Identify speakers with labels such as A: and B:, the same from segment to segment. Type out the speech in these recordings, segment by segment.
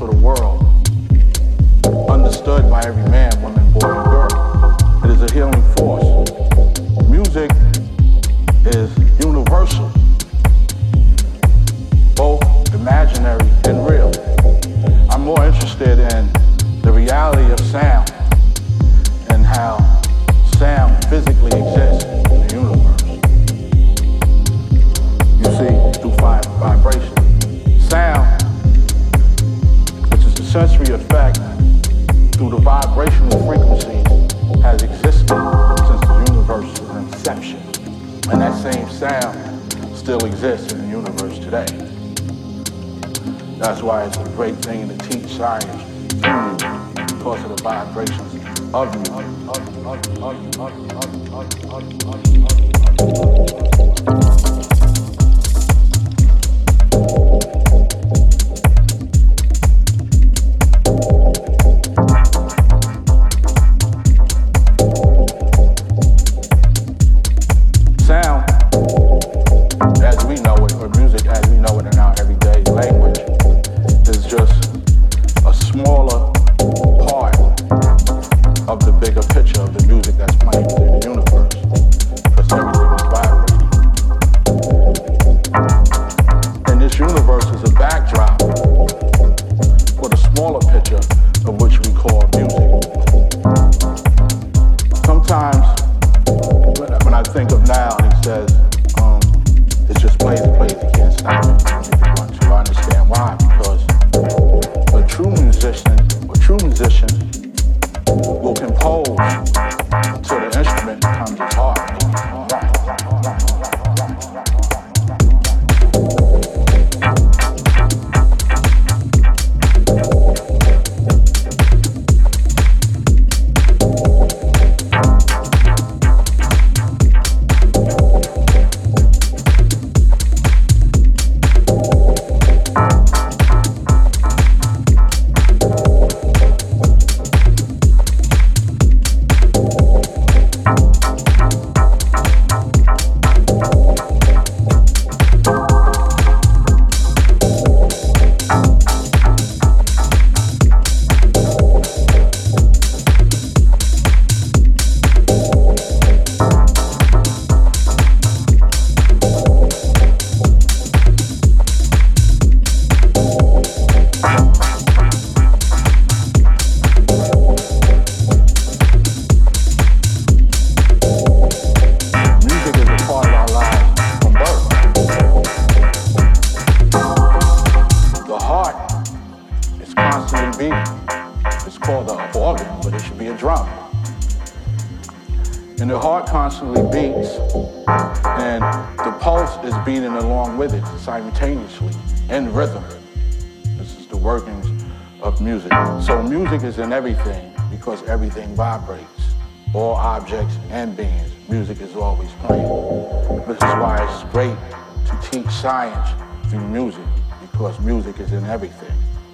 A: for the world, understood by every man.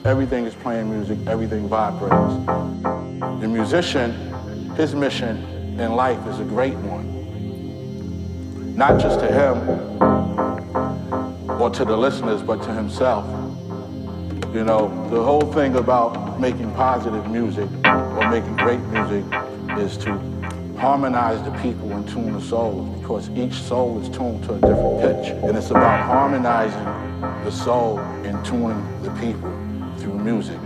A: Everything. Is playing music, everything vibrates. The musician, his mission in life is a great one. Not just to him or to the listeners, but to himself. You know, the whole thing about making positive music or making great music is to harmonize the people and tune the souls because each soul is tuned to a different pitch. And it's about harmonizing the soul and tuning the people music.